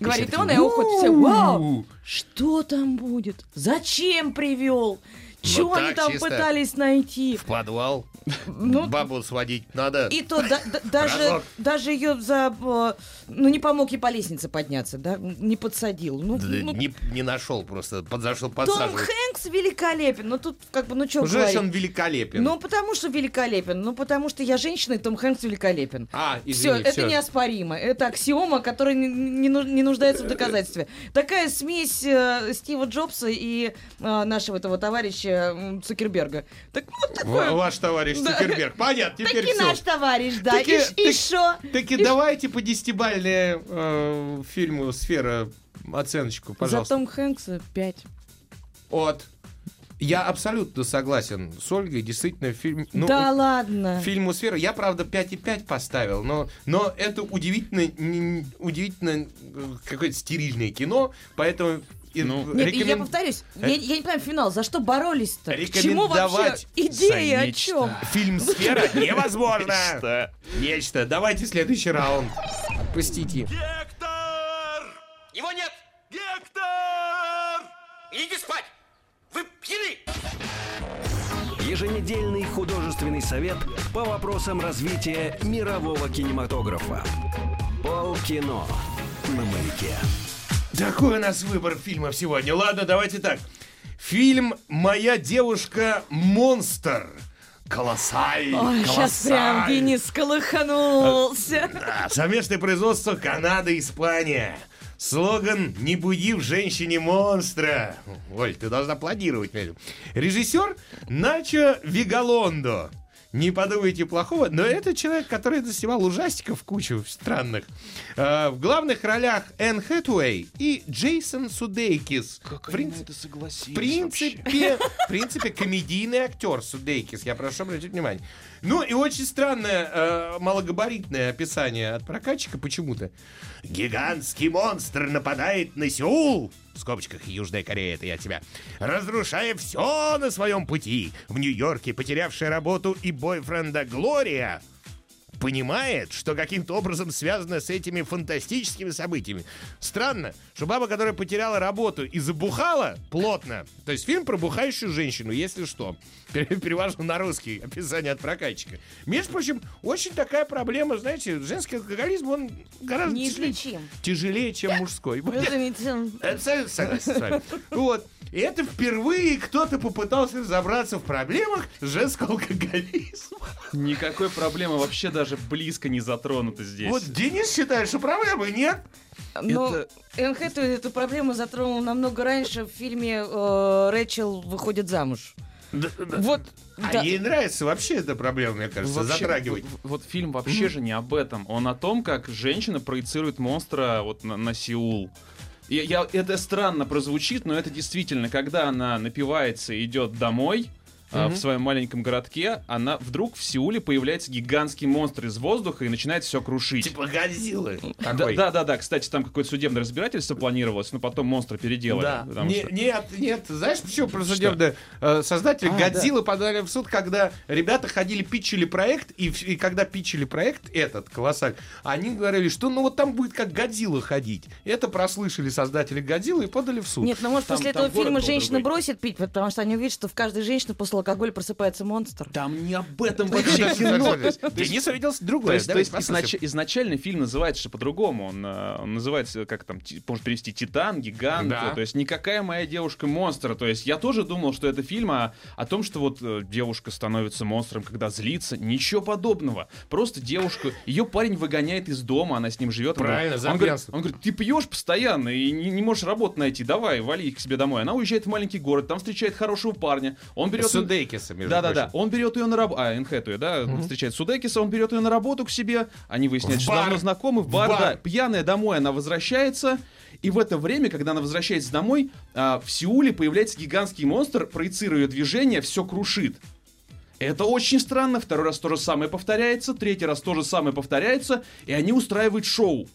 Говорит он, и уходит все, вау, что там будет? Зачем привел? Что Вот они там чисто. пытались найти? В подвал. Ну, Бабу сводить надо. и то да- да- даже, Разок. даже ее за... э, Ну, не помог ей по лестнице подняться, да? Не подсадил. Ну, Да ну, не, не нашел просто, подзашел Том подсаживать. Хэнкс великолепен. Ну, тут как бы, ну, что Уже говорить. он великолепен. Ну, потому что великолепен. Ну, потому что я женщина, и Том Хэнкс великолепен. а, Все, извини, это неоспоримо. Это аксиома, которая не, не не нуждается в доказательстве. Такая смесь э, Стива Джобса и э, нашего этого товарища м, Цукерберга. Так вот Ва- такое. Ваш товарищ Да. Цукерберг. Понятно, теперь Таки все. наш товарищ, да. Таки- и ш- и так- шо? Таки И давайте по десятибальной э, фильму «Сфера» оценочку, За пожалуйста. Том Хэнкса 5. От. Я абсолютно согласен с Ольгой. Действительно, фильм... ну, да ладно. Фильму «Сфера» я, правда, 5,5 поставил, но, но это удивительно, удивительно э, какое-то стерильное кино, поэтому Ну, Нет, и я рекомен- повторюсь, Э? я, я не понимаю финал, за что боролись-то? К чему вообще идея, о нечто. чем? Фильм «Сфера» <laughs> невозможно! Что? Нечто. Давайте следующий раунд. Пустите. Его нет! Гектор! Идите спать! Вы пьяны! Еженедельный художественный совет по вопросам развития мирового кинематографа. Полкино на маяке. Такой у нас выбор фильмов сегодня. Ладно, давайте так. Фильм «Моя девушка монстр». Колоссальный. Ой, сейчас прям. Денис колыханулся. Да, совместное производство Канада и Испания. Слоган «Не буди в женщине монстра». Оль, ты должна аплодировать. Режиссер Начо Вигалондо. Не подумайте плохого, но это человек, который снимал ужастиков кучу странных. Э, в главных ролях Энн Хэтуэй и Джейсон Судейкис. Как В принципе- это в принципе, в принципе, комедийный актер Судейкис, я прошу обратить внимание. Ну и очень странное, э, малогабаритное описание от прокатчика почему-то. Гигантский монстр нападает на Сеул, в скобочках Южная Корея, это я тебя, разрушая все на своем пути. В Нью-Йорке потерявшая работу и бойфренда Глория понимает, что каким-то образом связано с этими фантастическими событиями. Странно, что баба, которая потеряла работу и забухала плотно, то есть фильм про бухающую женщину, если что, <laughs> Пере- перевожу на русский описание от прокатчика. Между прочим, очень такая проблема, знаете, женский алкоголизм, он гораздо тяжелее, тяжелее, чем мужской. <laughs> Абсолютно согласен с вами. Вот. И это впервые кто-то попытался разобраться в проблемах женского алкоголизма. Никакой проблемы вообще даже близко не затронута здесь. Вот Денис считает, что проблемы нет. Но Это- Энн Хэтэуэй эту проблему затронул намного раньше в фильме э, «Рэчел выходит замуж». Вот, А да. ей нравится вообще эта проблема, мне кажется, Вообще, затрагивать. Вот, вот фильм вообще же не об этом. Он о том, как женщина проецирует монстра вот на, на Сеул. И я, это странно прозвучит, но это действительно, когда она напивается и идет домой а, в своем маленьком городке, она вдруг в Сеуле появляется гигантский монстр из воздуха и начинает все крушить. Типа Годзиллы. Да, да, да, да. Кстати, там какое-то судебное разбирательство планировалось, но потом монстра переделали. Да. потому Не- что- Нет, нет, знаешь, почему про судебное? Э, Создатели А, Годзиллы подали в суд, когда ребята ходили, питчили проект, и, когда питчили проект этот, колоссаль, они говорили, что ну вот там будет как Годзилла ходить. Это прослышали создатели Годзиллы и подали в суд. Нет, ну может Там- после там этого фильма женщина другой. бросит пить, потому что они увидят, что в каждой женщине после алкоголя просыпается монстр. Там не об этом вообще кино. Денис увидел другое. то есть изначально фильм называется по-другому. Он, э, называется, как там, можно перевести Титан, Гигант. То есть никакая моя девушка монстр. То есть я тоже думал, что это фильм о, о том, что вот э, девушка становится монстром, когда злится. Ничего подобного. Просто девушку, ее парень выгоняет из дома, она с ним живет. Правильно, он говорит, он говорит, ты пьешь постоянно и не, не можешь работу найти. Давай, вали к себе домой. Она уезжает в маленький город, там встречает хорошего парня. Он берет... Судейкиса, между Да, да, да. прочим. Он берет ее на работу. А, Энн Хэтэуэй, да, встречает Судекиса, он берет ее на работу к себе. Они выясняют, В что бар. давно знакомы. В бар, В бар. да. Пьяная домой она возвращается. И в это время, когда она возвращается домой, а, в Сеуле появляется гигантский монстр, проецируя движение, все крушит. Это очень странно. Второй раз то же самое повторяется. Третий раз то же самое повторяется. И они устраивают шоу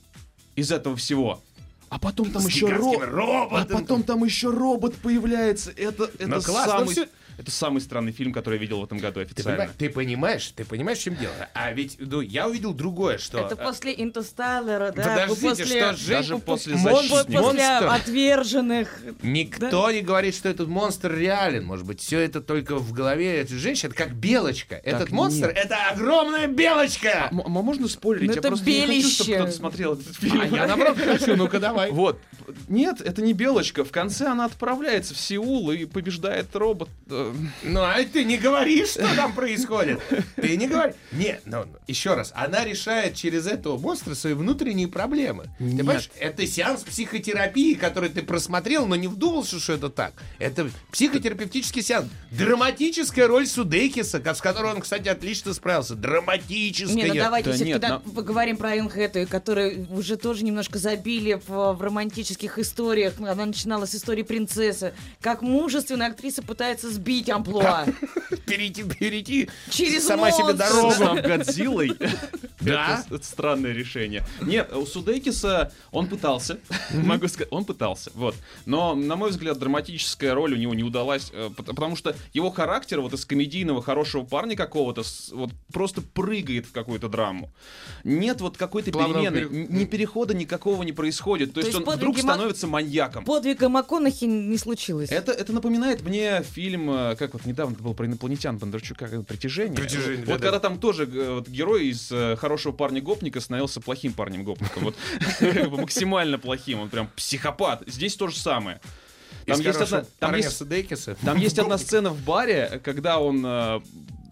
из этого всего. А потом там С еще ро- роботом. А потом там еще робот появляется. Это, это Ну, классно, самый... всё- Это самый странный фильм, который я видел в этом году официально. ты понимаешь, ты понимаешь, в чем дело? А ведь ну, я увидел другое, что... Это э, после Интерстеллара, да? Подождите, после... что Жень- Даже после «Защитника». После монстр. отверженных. Никто не говорит, что этот монстр реален. Может быть, все это только в голове этой женщины. Это как белочка. Этот монстр это огромная белочка. М- а можно спойлерить? Ну, я это просто не хочу, чтобы кто-то смотрел этот фильм. А я наоборот хочу, ну-ка давай. Вот. Нет, это не Белочка. В конце она отправляется в Сеул и побеждает робот. Ну, а ты не говоришь, что там происходит. Ты не говори. Нет, ну, ну, еще раз. Она решает через этого монстра свои внутренние проблемы. Ты понимаешь, это сеанс психотерапии, который ты просмотрел, но не вдумался, что это так. Это психотерапевтический сеанс. Драматическая роль Судейкиса, с которой он, кстати, отлично справился. Драматическая. Не, ну давайте Да все-таки нет, так нам- поговорим про Энн которые уже тоже немножко забили в, в романтических историях. Она начинала с истории принцессы. Как мужественная актриса пытается сбить амплуа. <laughs> перейти, перейти Через сама себе дорогу. Став Годзиллой. <laughs> Да? Это, это странное решение. Нет, у Судейкиса он пытался, могу сказать, он пытался, вот. Но, на мой взгляд, драматическая роль у него не удалась, э, пот- потому что его характер вот из комедийного хорошего парня какого-то вот просто прыгает в какую-то драму. Нет вот какой-то перемены, пере- ни перехода никакого не происходит. То, То есть, есть он вдруг становится маньяком. Подвига МакКонахи не случилось. Это, это напоминает мне фильм, э, как вот недавно был про инопланетян Бондарчука, э, «Притяжение». «Притяжение», Вот да-да. когда там тоже э, вот, герой из э, хорошего парня-гопника становился плохим парнем-гопником. Вот <laughs> как бы максимально плохим, он прям психопат. Здесь то же самое. Там есть, одна, там, парня есть, там есть одна сцена в баре, когда он э,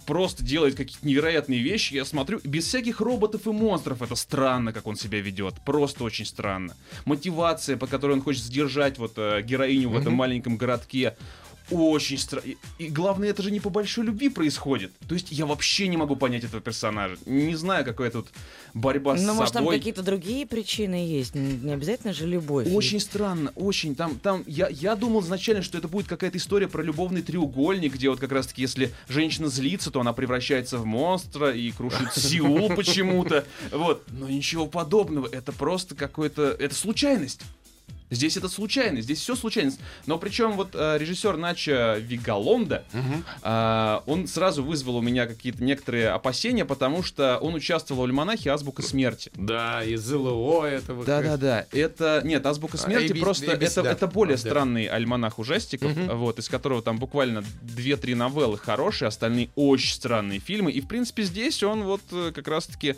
просто делает какие-то невероятные вещи. Я смотрю, без всяких роботов и монстров это странно, как он себя ведет. Просто очень странно. Мотивация, по которой он хочет сдержать вот э, героиню в этом маленьком городке. Очень странно. И, и главное, это же не по большой любви происходит. То есть я вообще не могу понять этого персонажа. Не знаю, какая тут борьба с Ну, может, там собой. какие-то другие причины есть. Не обязательно же любовь. Очень странно, очень. Там, там, я, я думал изначально, что это будет какая-то история про любовный треугольник, где вот как раз-таки, если женщина злится, то она превращается в монстра и крушит Сеул <laughs> почему-то. Вот. Но ничего подобного. Это просто какой-то... Это случайность. Здесь это случайность, здесь все случайность. Но причем вот э, режиссер Нача Вигалонда, э, он сразу вызвал у меня какие-то некоторые опасения, потому что он участвовал в альманахе «Азбука смерти». Да, из ЛО этого. Да, да, да. Это нет, азбука А, смерти ABC, просто ABC, это, да. это более А, да. странный альманах ужастиков, вот, из которого там буквально 2-3 новеллы хорошие, остальные очень странные фильмы. И в принципе здесь он вот э, как раз-таки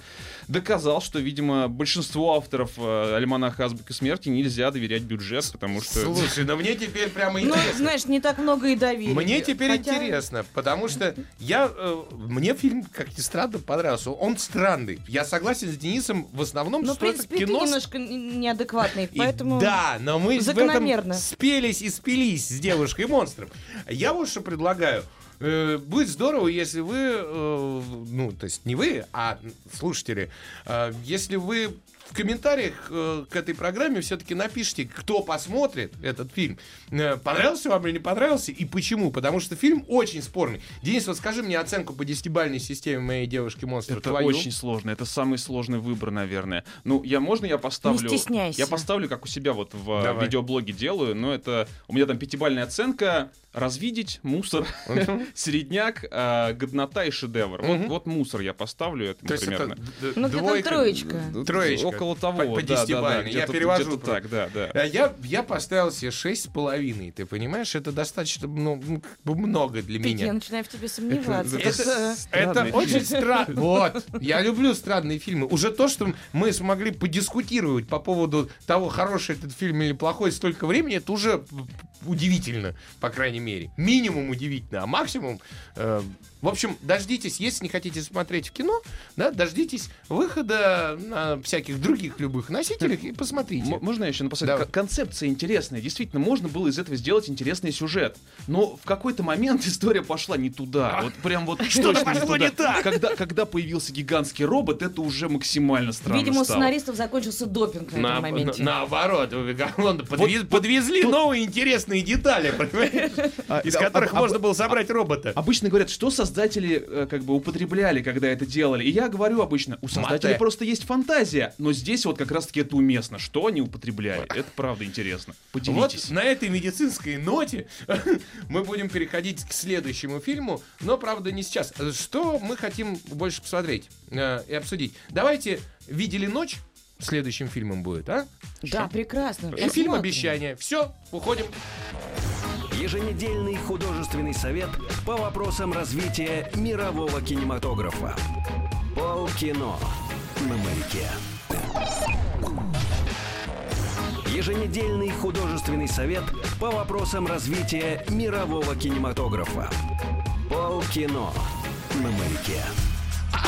доказал, что, видимо, большинству авторов э, альманаха азбука смерти нельзя доверять терять бюджет, потому что... Слушай, но мне теперь прямо <laughs> Ну, интересно. знаешь, не так много и доверия. Мне теперь Хотя- интересно, потому что я э, мне фильм, как ни странно, понравился. Он странный. Я согласен с Денисом в основном, Ну, в что это принципе, ты кино. немножко неадекватный, И поэтому... Да, но мы в закономерно. этом спелись и спились с девушкой-монстром. Я вот что предлагаю. Э, Будет здорово, если вы, э, ну, то есть не вы, а слушатели, э, если вы в комментариях э, к этой программе все-таки напишите, кто посмотрит этот фильм. Э, Понравился вам или не понравился и почему? Потому что фильм очень спорный. Денис, вот скажи мне оценку по десятибальной системе моей девушки-монстра. Это твою. очень сложно. Это самый сложный выбор, наверное. Ну, я можно я поставлю? Не стесняйся. Я поставлю, как у себя вот в э, Давай. видеоблоге делаю. Но это у меня там пятибальная оценка. Развидеть, мусор, <laughs> середняк, э, годнота и шедевр. Вот, вот мусор я поставлю, это То есть это примерно. Ну, где-то троечка. Троечка. Около того, По, по да, да, да. Я перевожу. так, да, да. А Я, я поставил себе шесть с половиной. Ты понимаешь, это достаточно ну, ну, много для Петя, я меня. начинаю в тебе сомневаться. это- Это- Это Странный очень странно. <laughs> Вот. Я люблю странные фильмы. Уже то, что мы смогли подискутировать по поводу того, хороший этот фильм или плохой столько времени, это уже удивительно, по крайней мере. Минимум удивительно, а максимум... э, в общем, дождитесь, если не хотите смотреть в кино, да, дождитесь выхода на всяких других любых носителях и посмотрите. М- Можно я еще напоследок? Давай. Кон- Концепция интересная. Действительно, можно было из этого сделать интересный сюжет. Но в какой-то момент <laughs> история пошла не туда. Вот прям вот <laughs> Что-то пошло туда. не так. Когда, когда появился гигантский робот, это уже максимально странно Видимо, у стало. сценаристов закончился допинг на, На- этом моменте. на- наоборот, подвез- подвезли новые интересные детали, понимаешь? <laughs> из да, которых а- а- можно было собрать робота. Обычно говорят, что создатели э, как бы употребляли, когда это делали. И я говорю обычно, у создателей просто есть фантазия. Но здесь вот как раз-таки это уместно. Что они употребляли? Это правда интересно. Вот Поделитесь. на этой медицинской ноте <laughs> мы будем переходить к следующему фильму, но, правда, не сейчас. Что мы хотим больше посмотреть э, и обсудить? Давайте «Видели ночь» следующим фильмом будет, а? Да, прекрасно. И фильм. «Обещание». Все, уходим. Еженедельный художественный совет по вопросам развития мирового кинематографа. Полкино на маяке. Еженедельный художественный совет по вопросам развития мирового кинематографа. Полкино на маяке.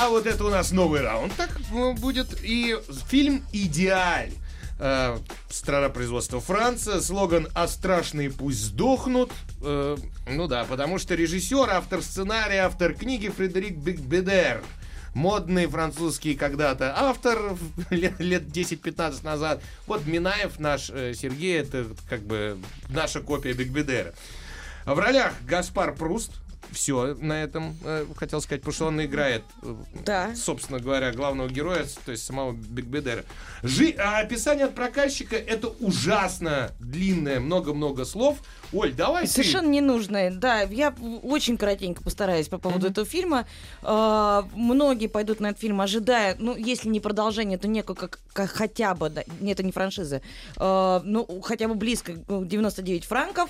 А вот это у нас новый раунд так ну, будет. И фильм «Идеаль». Э, страна производства Франция. Слоган «А страшные пусть сдохнут». Э, ну да, потому что режиссер, автор сценария, автор книги Фредерик Бекбедер. Модный французский когда-то автор <laughs> лет, лет 10-15 назад. Вот Минаев наш э, Сергей, это как бы наша копия Бекбедера. В ролях Гаспар Пруст. Все на этом э, хотел сказать, потому что он играет, э, Да. собственно говоря, главного героя, то есть самого Бигбедера. Жи... А описание от проказчика это ужасно длинное, много-много слов. Оль, давай ты. Совершенно ненужное. Да, я очень коротенько постараюсь по поводу этого фильма. А, многие пойдут на этот фильм, ожидая, ну, если не продолжение, то некое как, как хотя бы, да, не, это не франшиза, а, ну, хотя бы близко ну, 99 франков.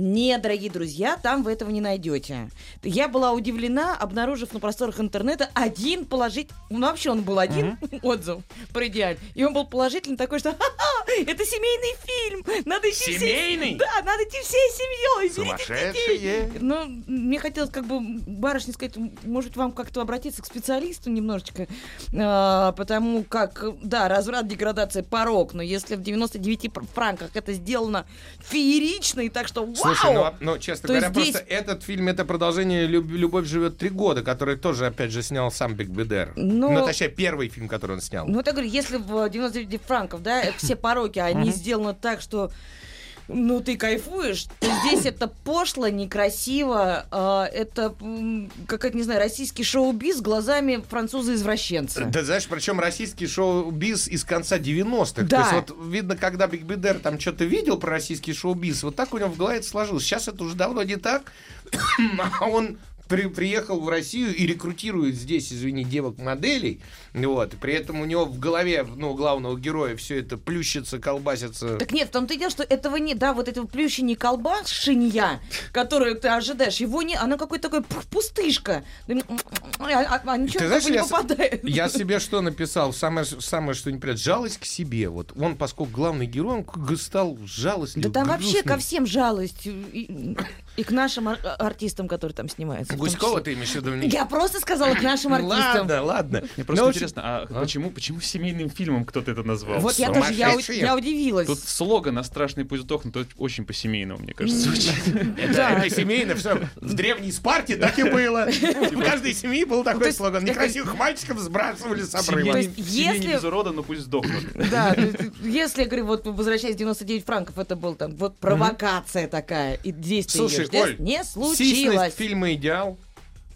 Не, дорогие друзья, там вы этого не найдете. Я была удивлена, обнаружив на просторах интернета один положить, ну вообще он был один <laughs> отзыв про идеаль, и он был положительный такой, что «Ха-ха, это семейный фильм, надо идти всей- Семейный? да, надо идти всей семьей. Сумасшедшие. детей». Ну, мне хотелось как бы барышне сказать, может вам как-то обратиться к специалисту немножечко, а, потому как, да, разврат, деградация, порог, но если в 99 пр- франках это сделано феерично и так что! Слушай, ну, а- ну, честно То говоря, здесь- просто этот фильм это продолжение «Люб- Любовь живет три года, который тоже, опять же, снял сам Бегбедер. Ну- ну, точнее, первый фильм, который он снял. Ну, вот я говорю, если в 99 франков, да, все пороки, они сделаны так, что ну, ты кайфуешь, здесь это пошло, некрасиво, а, это какая-то, не знаю, российский шоу-биз глазами француза-извращенца. Да, знаешь, причем российский шоу-биз из конца 90-х. Да. То есть вот видно, когда Бегбедер там что-то видел про российский шоу-биз, вот так у него в голове это сложилось. Сейчас это уже давно не так, <clears throat> а он при- приехал в Россию и рекрутирует здесь, извини, девок-моделей. Вот. При этом у него в голове, ну, главного героя все это плющится, колбасится. Так нет, в том-то и дело, что этого нет, да, вот этого плющения колбашинья, которую ты ожидаешь, его не, она какой-то такой пустышка. А, а- а ничего Ты знаешь, не я, с- попадает. я себе что написал? Самое, самое что неприятно. Жалость к себе. Вот он, поскольку главный герой, он стал жалостливым. Да там вообще ко грустным. всем жалость. И, и к нашим ар- артистам, которые там снимаются. Гуськова ты имеешь в виду? Я просто сказала к нашим Ну, артистам. Ладно, ладно. Мне просто Ну, общем, интересно, а, почему, почему семейным фильмом кто-то это назвал? Вот я тоже, я, я удивилась. Тут слоган «А страшный пусть сдохнут» это очень по-семейному, мне кажется. <laughs> Это, семейно, все. В древней Спарте так и было. <laughs> В каждой семье был такой есть слоган. Некрасивых мальчиков сбрасывали с обрыва. Семья не если- без урода, но пусть сдохнут. Да, если, я говорю, вот возвращаясь 99 франков, это был там вот провокация такая, и действие Слушай, Оль, не Сисьность случилось. фильма «Идеал».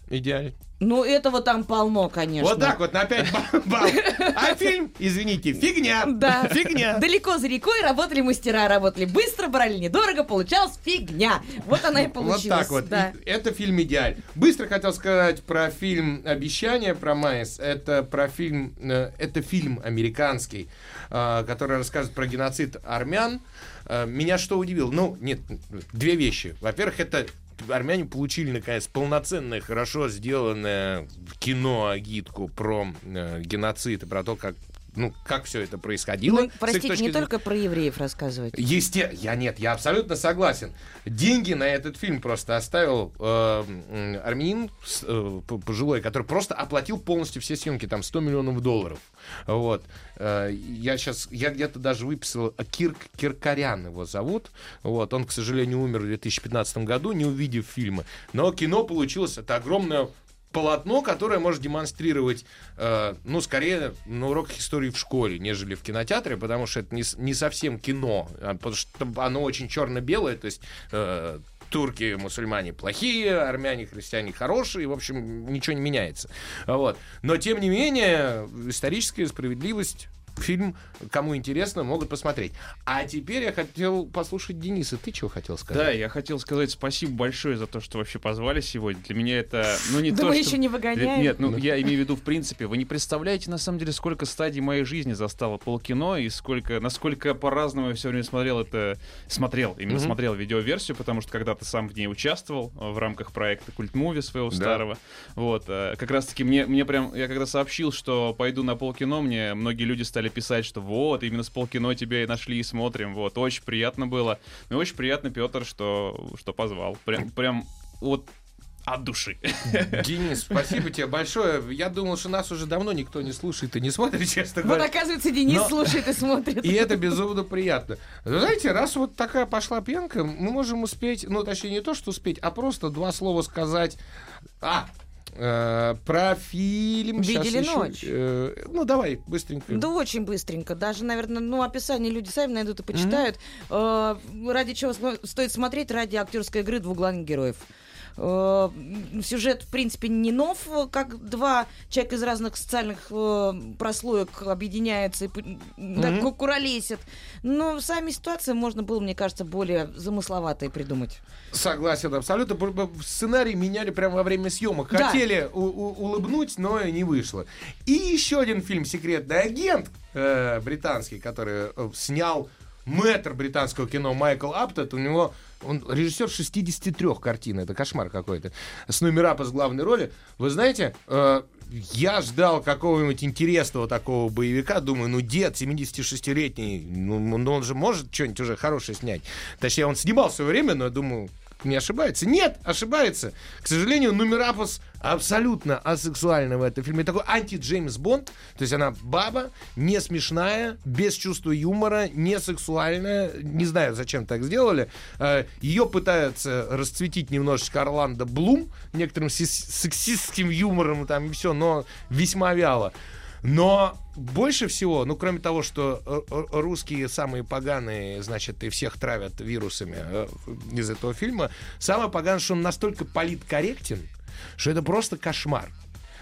Идеаль. Ну, этого там полно, конечно. Вот так вот, на 5 <laughs> баллов. А фильм, извините, фигня. Да. Фигня. Далеко за рекой работали мастера, работали быстро, брали недорого, получалась фигня. Вот она и получилась. Вот так вот. Да. Это фильм «Идеаль». Быстро хотел сказать про фильм «Обещание» про Майс. Это про фильм, э, это фильм американский, э, который рассказывает про геноцид армян. Э, Меня что удивило? Ну, нет, две вещи. Во-первых, это армяне получили, наконец, полноценное, хорошо сделанное кино, агитку про э, геноцид и про то, как ну, как все это происходило. Ну, простите, не зрения. только про евреев рассказывать. Есте... Я нет, я абсолютно согласен. Деньги на этот фильм просто оставил э, м, армянин э, пожилой, который просто оплатил полностью все съемки, там 100 миллионов долларов. Вот. Э, я сейчас, я где-то даже выписал, а, Кирк Киркорян его зовут. Вот. Он, к сожалению, умер в 2015 году, не увидев фильма. Но кино получилось, это огромное полотно, которое может демонстрировать, э, ну, скорее на уроках истории в школе, нежели в кинотеатре, потому что это не, не совсем кино, а потому что оно очень черно-белое, то есть э, турки, мусульмане плохие, армяне, христиане хорошие, в общем, ничего не меняется. Вот. Но, тем не менее, историческая справедливость Фильм, кому интересно, могут посмотреть. А теперь я хотел послушать Дениса. Ты чего хотел сказать? Да, я хотел сказать спасибо большое за то, что вообще позвали сегодня. Для меня это, ну не Да то, мы что... еще не выгоняем. Нет, ну я имею в виду в принципе. Вы не представляете на самом деле, сколько стадий моей жизни застало полкино и сколько, насколько по-разному я все время смотрел это, смотрел, именно Мгм. смотрел видеоверсию, потому что когда-то сам в ней участвовал в рамках проекта Культмуви своего Да. старого. Вот, э, как раз-таки мне, мне прям, я когда сообщил, что пойду на полкино, мне многие люди стали писать, что вот, именно с полкино тебя и нашли и смотрим, вот, очень приятно было. Ну, и очень приятно, Петр, что, что позвал. Прям, прям вот от души. <laughs> Денис, спасибо тебе большое. Я думал, что нас уже давно никто не слушает и не смотрит, честно Вот говоря. оказывается, Денис Но- слушает и смотрит. <laughs> И это безумно приятно. Знаете, раз вот такая пошла пенка, мы можем успеть, ну, точнее, не то, что успеть, а просто два слова сказать. А, э, про фильм. «Видели еще, ночь». э, ну, давай, быстренько. Да очень быстренько. Даже, наверное, ну, описание люди сами найдут и почитают. Э, ради чего стоит смотреть? Ради актерской игры двух главных героев. Э, Сюжет, в принципе, не нов, как два человека из разных социальных э, прослоек объединяются и ку- куролесят. Но сами ситуации можно было, мне кажется, более замысловатые придумать. Согласен, абсолютно. Сценарий меняли прямо во время съемок. Да. Хотели у- у- улыбнуть, но не вышло. И еще один фильм «Секретный агент» э, британский, который э, снял мэтр британского кино Майкл Аптет. У него он режиссер 63 картин, это кошмар какой-то. С номера с главной роли. Вы знаете, э, я ждал какого-нибудь интересного такого боевика. Думаю, ну дед 76-летний, ну, ну, он же может что-нибудь уже хорошее снять. Точнее, он снимал в свое время, но я думаю, не ошибается. Нет, ошибается. К сожалению, Нумерапус абсолютно асексуальна в этом фильме. Такой анти-Джеймс Бонд. То есть она баба, не смешная, без чувства юмора, не сексуальная. Не знаю, зачем так сделали. Э, Ее пытаются расцветить немножечко Орландо Блум некоторым сис- сексистским юмором там и все, но весьма вяло. Но больше всего, ну, кроме того, что э, э, русские самые поганые, значит, и всех травят вирусами э, из этого фильма, самое поганое, что он настолько политкорректен, что это просто кошмар.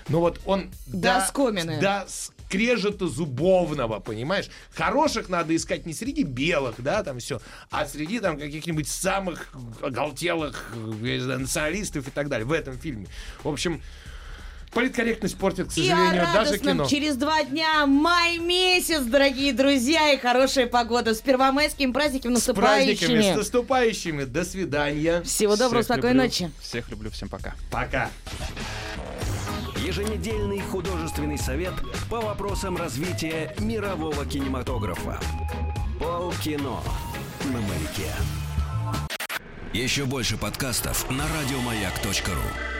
Ну вот он До оскомины. до скрежета зубовного, понимаешь? Хороших надо искать не среди белых, да, там все, а среди там каких-нибудь самых оголтелых националистов и так далее в этом фильме. В общем, Политкорректность портит, к И о сожалению, даже радостном кино. через два дня май месяц, дорогие друзья, и хорошая погода. С первомайскими праздниками С праздниками, с наступающими. наступающими. До свидания. Всего доброго, Всех спокойной люблю. ночи. Всех люблю, всем пока. Пока. Еженедельный художественный совет по вопросам развития мирового кинематографа. Полкино на маяке. Еще больше подкастов на радиомаяк.ру.